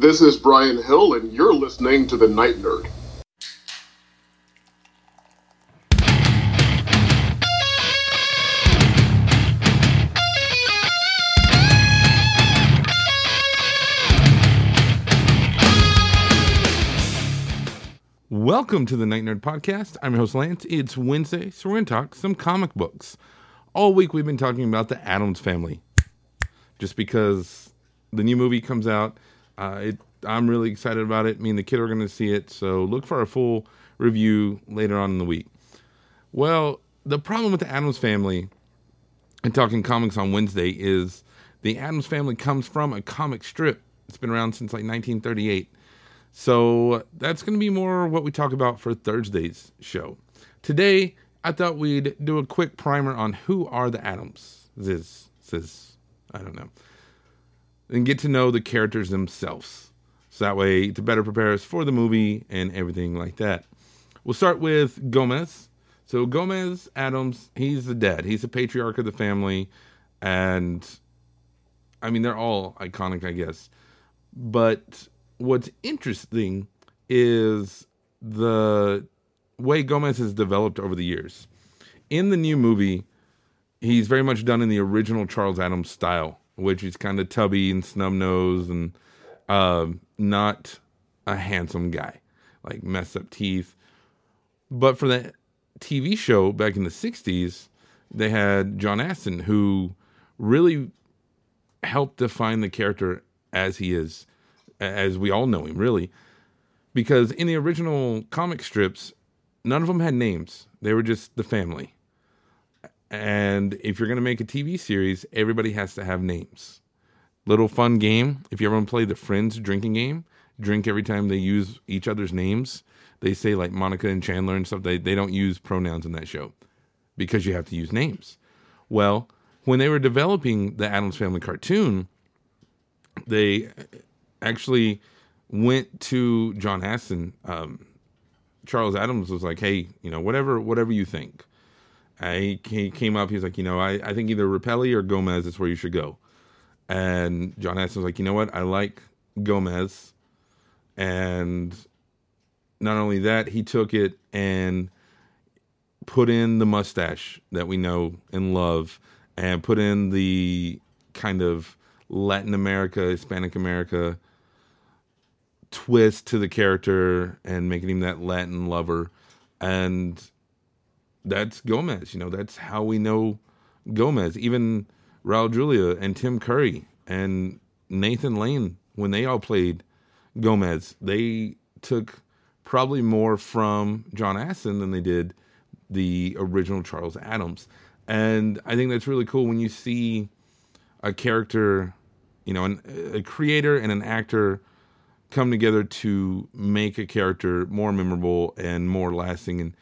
This is Brian Hill, and you're listening to The Night Nerd. Welcome to the Night Nerd Podcast. I'm your host, Lance. It's Wednesday, so we're going to talk some comic books. All week we've been talking about the Addams family. Just because the new movie comes out, uh, it, I'm really excited about it. Me and the kid are going to see it, so look for a full review later on in the week. Well, the problem with the Addams family and talking comics on Wednesday is the Addams family comes from a comic strip. It's been around since like 1938 so that's going to be more what we talk about for Thursday's show. Today, I thought we'd do a quick primer on who are the Addams. This, this, I don't know. And get to know the characters themselves. So that way, to better prepare us for the movie and everything like that. We'll start with Gomez. So, Gomez Addams, he's the dad. He's the patriarch of the family. And, I mean, they're all iconic, I guess. But what's interesting is the way Gomez has developed over the years. In the new movie, he's very much done in the original Charles Addams style, which is kind of tubby and snub nosed and uh, not a handsome guy, like messed up teeth. But for the TV show back in the 60s, they had John Astin, who really helped define the character as he is as we all know him, really. Because in the original comic strips, none of them had names. They were just the family. And if you're going to make a TV series, everybody has to have names. Little fun game. If you ever play the Friends drinking game, drink every time they use each other's names. They say like Monica and Chandler and stuff. They, they don't use pronouns in that show because you have to use names. Well, when they were developing the Addams Family cartoon, they actually went to John Astin. Um, Charles Addams was like, "Hey, you know, whatever, whatever you think." Uh, he, came up. He's like, "You know, I, I think either Repelli or Gomez is where you should go." And John Astin was like, "You know what? I like Gomez." And not only that, he took it and put in the mustache that we know and love, and put in the kind of Latin America, Hispanic America twist to the character and making him that Latin lover. And that's Gomez, you know, that's how we know Gomez. Even Raul Julia and Tim Curry and Nathan Lane, when they all played Gomez, they took probably more from John Astin than they did the original Charles Addams. And I think that's really cool when you see a character, you know, an, a creator and an actor come together to make a character more memorable and more lasting and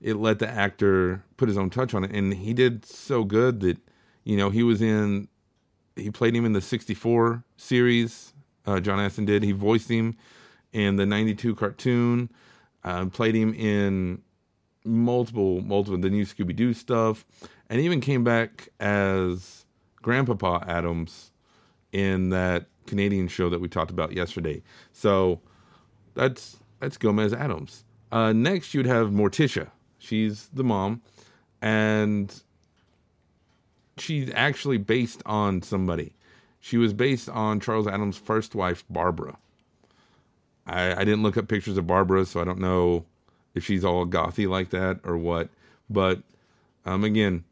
it let the actor put his own touch on it and he did so good that you know he was in he played him in the 64 series uh, john astin did he voiced him in the 92 cartoon uh, played him in multiple multiple the new scooby-doo stuff and even came back as grandpapa addams in that Canadian show that we talked about yesterday. So that's that's Gomez Addams. Uh, next, you'd have Morticia. She's the mom, and she's actually based on somebody. She was based on Charles Addams' first wife, Barbara. I, I didn't look up pictures of Barbara, so I don't know if she's all gothy like that or what. But um, again,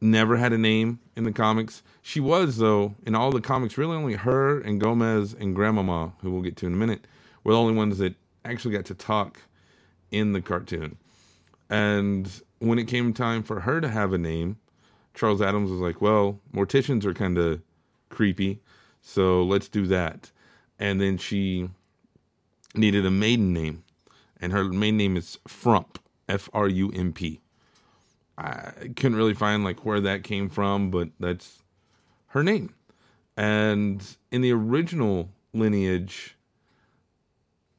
never had a name in the comics. She was, though, in all the comics, really only her and Gomez and Grandmama, who we'll get to in a minute, were the only ones that actually got to talk in the cartoon. And when it came time for her to have a name, Charles Addams was like, well, morticians are kind of creepy, so let's do that. And then she needed a maiden name, and her maiden name is Frump, F R U M P. I couldn't really find like where that came from, but that's her name. And in the original lineage,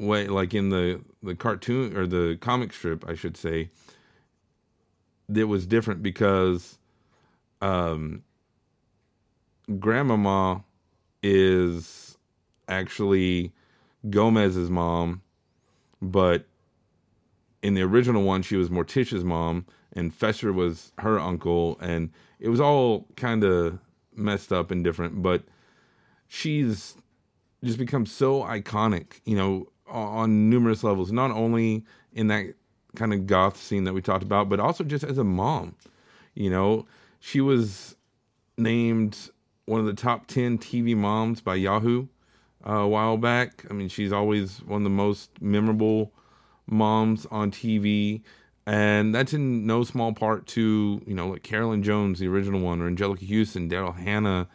way like in the the cartoon or the comic strip, I should say, it was different because um grandmama is actually Gomez's mom, but in the original one, she was Morticia's mom, and Fester was her uncle, and it was all kind of messed up and different. But she's just become so iconic, you know, on numerous levels. Not only in that kind of goth scene that we talked about, but also just as a mom. You know, she was named one of the top 10 TV moms by Yahoo uh, a while back. I mean, she's always one of the most memorable moms on TV. And that's in no small part to, you know, like Carolyn Jones, the original one, or Anjelica Huston, Daryl Hannah,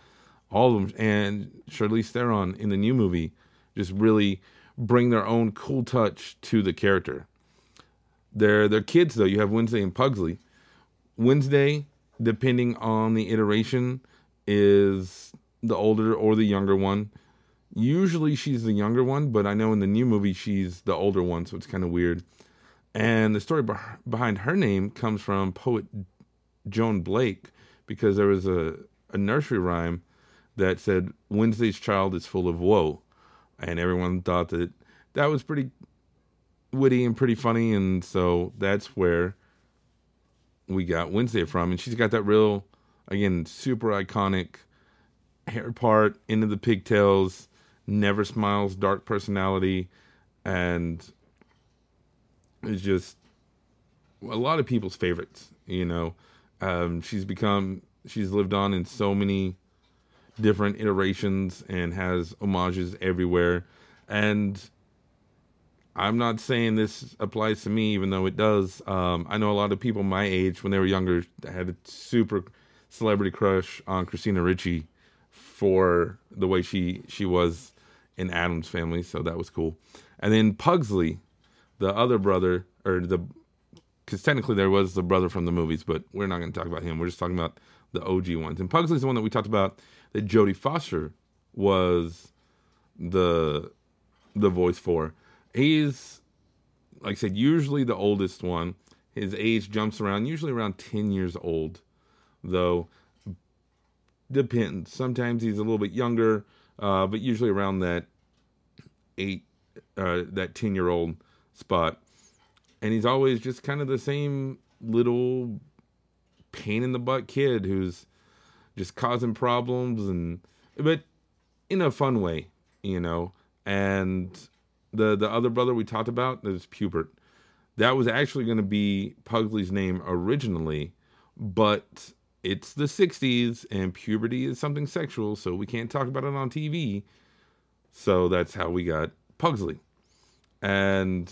all of them, and Charlize Theron in the new movie just really bring their own cool touch to the character. They're, they're kids, though. You have Wednesday and Pugsley. Wednesday, depending on the iteration, is the older or the younger one. Usually she's the younger one, but I know in the new movie she's the older one, so it's kind of weird. And the story behind her name comes from poet Joan Blake because there was a, a nursery rhyme that said, Wednesday's child is full of woe. And everyone thought that that was pretty witty and pretty funny. And so that's where we got Wednesday from. And she's got that real Again, super iconic hair part into the pigtails, never smiles, dark personality, and is just a lot of people's favorites. You know, um, she's become she's lived on in so many different iterations and has homages everywhere. And I'm not saying this applies to me, even though it does. Um, I know a lot of people my age, when they were younger, had a super celebrity crush on Christina Ricci for the way she she was in Addams family, so that was cool. And then Pugsley, the other brother, or the because technically there was the brother from the movies, but we're not going to talk about him. We're just talking about the OG ones. And Pugsley's the one that we talked about that Jodie Foster was the the voice for. He's like I said, usually the oldest one. His age jumps around, usually around ten years old though. Depends. Sometimes he's a little bit younger, uh, but usually around that eight, uh, that ten year old spot. And he's always just kind of the same little pain in the butt kid who's just causing problems and but in a fun way, you know. And the the other brother we talked about is Pubert. That was actually going to be Pugsley's name originally, but it's the 60s and puberty is something sexual, so we can't talk about it on TV. So that's how we got Pugsley. And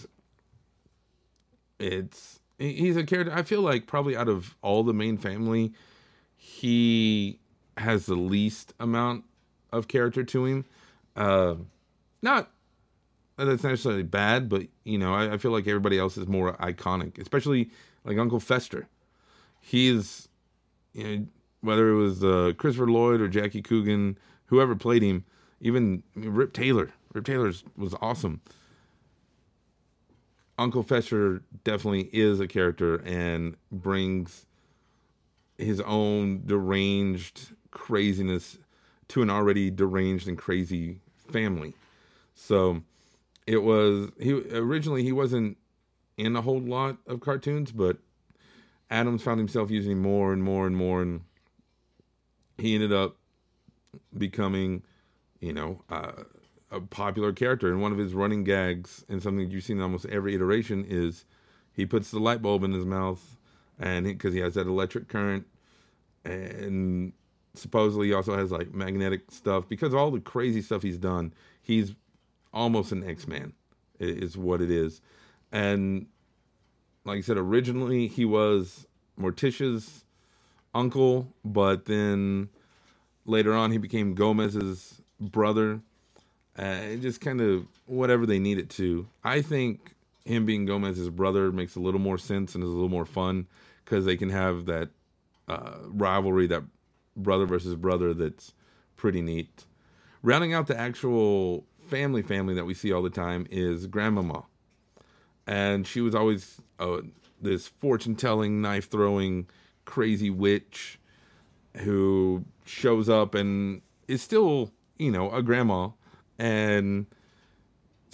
it's he's a character I feel like probably out of all the main family, he has the least amount of character to him. Uh, not that's necessarily bad, but you know, I, I feel like everybody else is more iconic, especially like Uncle Fester. He's you know, whether it was uh, Christopher Lloyd or Jackie Coogan, whoever played him, even I mean, Rip Taylor. Rip Taylor was awesome. Uncle Fester definitely is a character and brings his own deranged craziness to an already deranged and crazy family. So it was he originally he wasn't in a whole lot of cartoons, but Addams found himself using more and more and more, and he ended up becoming, you know, uh, a popular character. And one of his running gags, and something you've seen in almost every iteration, is he puts the light bulb in his mouth, and because he, he has that electric current, and supposedly he also has like magnetic stuff because all the crazy stuff he's done. He's almost an X Man, is what it is, and like I said, originally he was Morticia's uncle, but then later on he became Gomez's brother. Uh, just kind of whatever they needed to. I think him being Gomez's brother makes a little more sense and is a little more fun because they can have that uh, rivalry, that brother versus brother that's pretty neat. Rounding out the actual family family that we see all the time is Grandmama and she was always uh, this fortune telling, knife throwing, crazy witch who shows up and is still, you know, a grandma and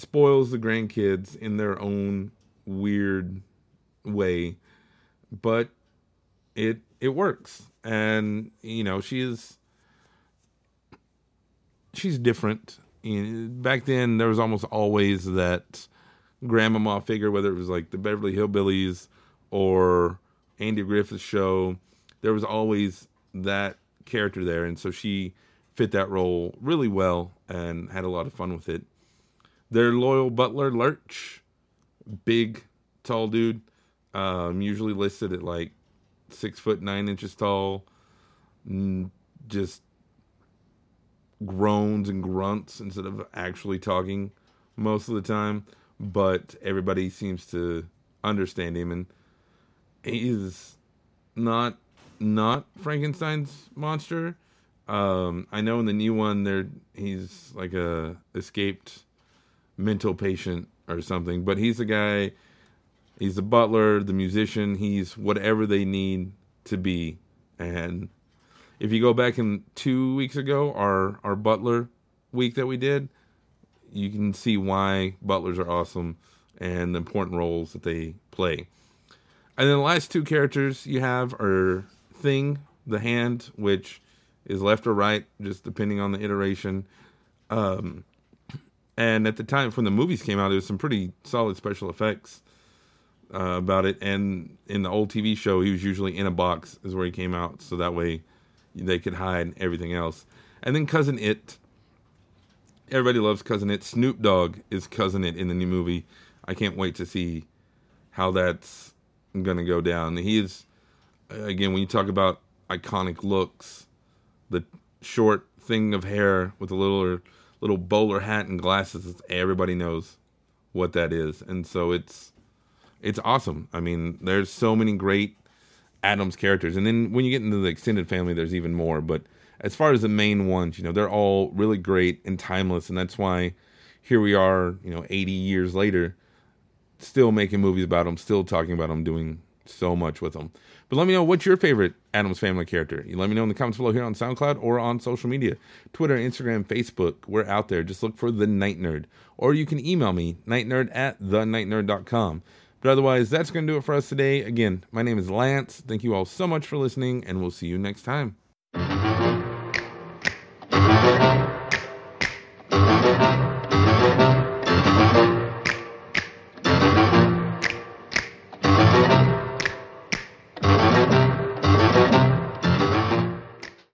spoils the grandkids in their own weird way, but it it works. And you know, she is she's different. Back then, there was almost always that grandmama figure, whether it was like the Beverly Hillbillies or Andy Griffith's show. There was always that character there, and so she fit that role really well and had a lot of fun with it. Their loyal butler, Lurch, big, tall dude, um, usually listed at like six foot nine inches tall, just groans and grunts instead of actually talking most of the time. But everybody seems to understand him, and he's not not Frankenstein's monster. Um, I know in the new one, there he's like a escaped mental patient or something, but he's a guy. He's the butler, the musician. He's whatever they need to be. And if you go back in two weeks ago, our our butler week that we did, you can see why butlers are awesome and the important roles that they play. And then the last two characters you have are Thing, the hand, which is left or right, just depending on the iteration. Um, and at the time when the movies came out, there was some pretty solid special effects uh, about it. And in the old TV show, he was usually in a box, is where he came out, so that way they could hide everything else. And then Cousin It. Everybody loves Cousin It. Snoop Dogg is Cousin It in the new movie. I can't wait to see how that's to go down. He is, again, when you talk about iconic looks, the short thing of hair with a little little bowler hat and glasses, everybody knows what that is. And so it's it's awesome. I mean, there's so many great Addams characters, and then when you get into the extended family, there's even more. But as far as the main ones, you know, they're all really great and timeless, and that's why here we are, you know, 80 years later, still making movies about them, still talking about them, doing so much with them. But let me know what's your favorite Addams Family character. You let me know in the comments below here on SoundCloud or on social media Twitter, Instagram, Facebook. We're out there. Just look for The Night Nerd. Or you can email me, nightnerd at thenightnerd.com. But otherwise, that's going to do it for us today. Again, my name is Lance. Thank you all so much for listening, and we'll see you next time.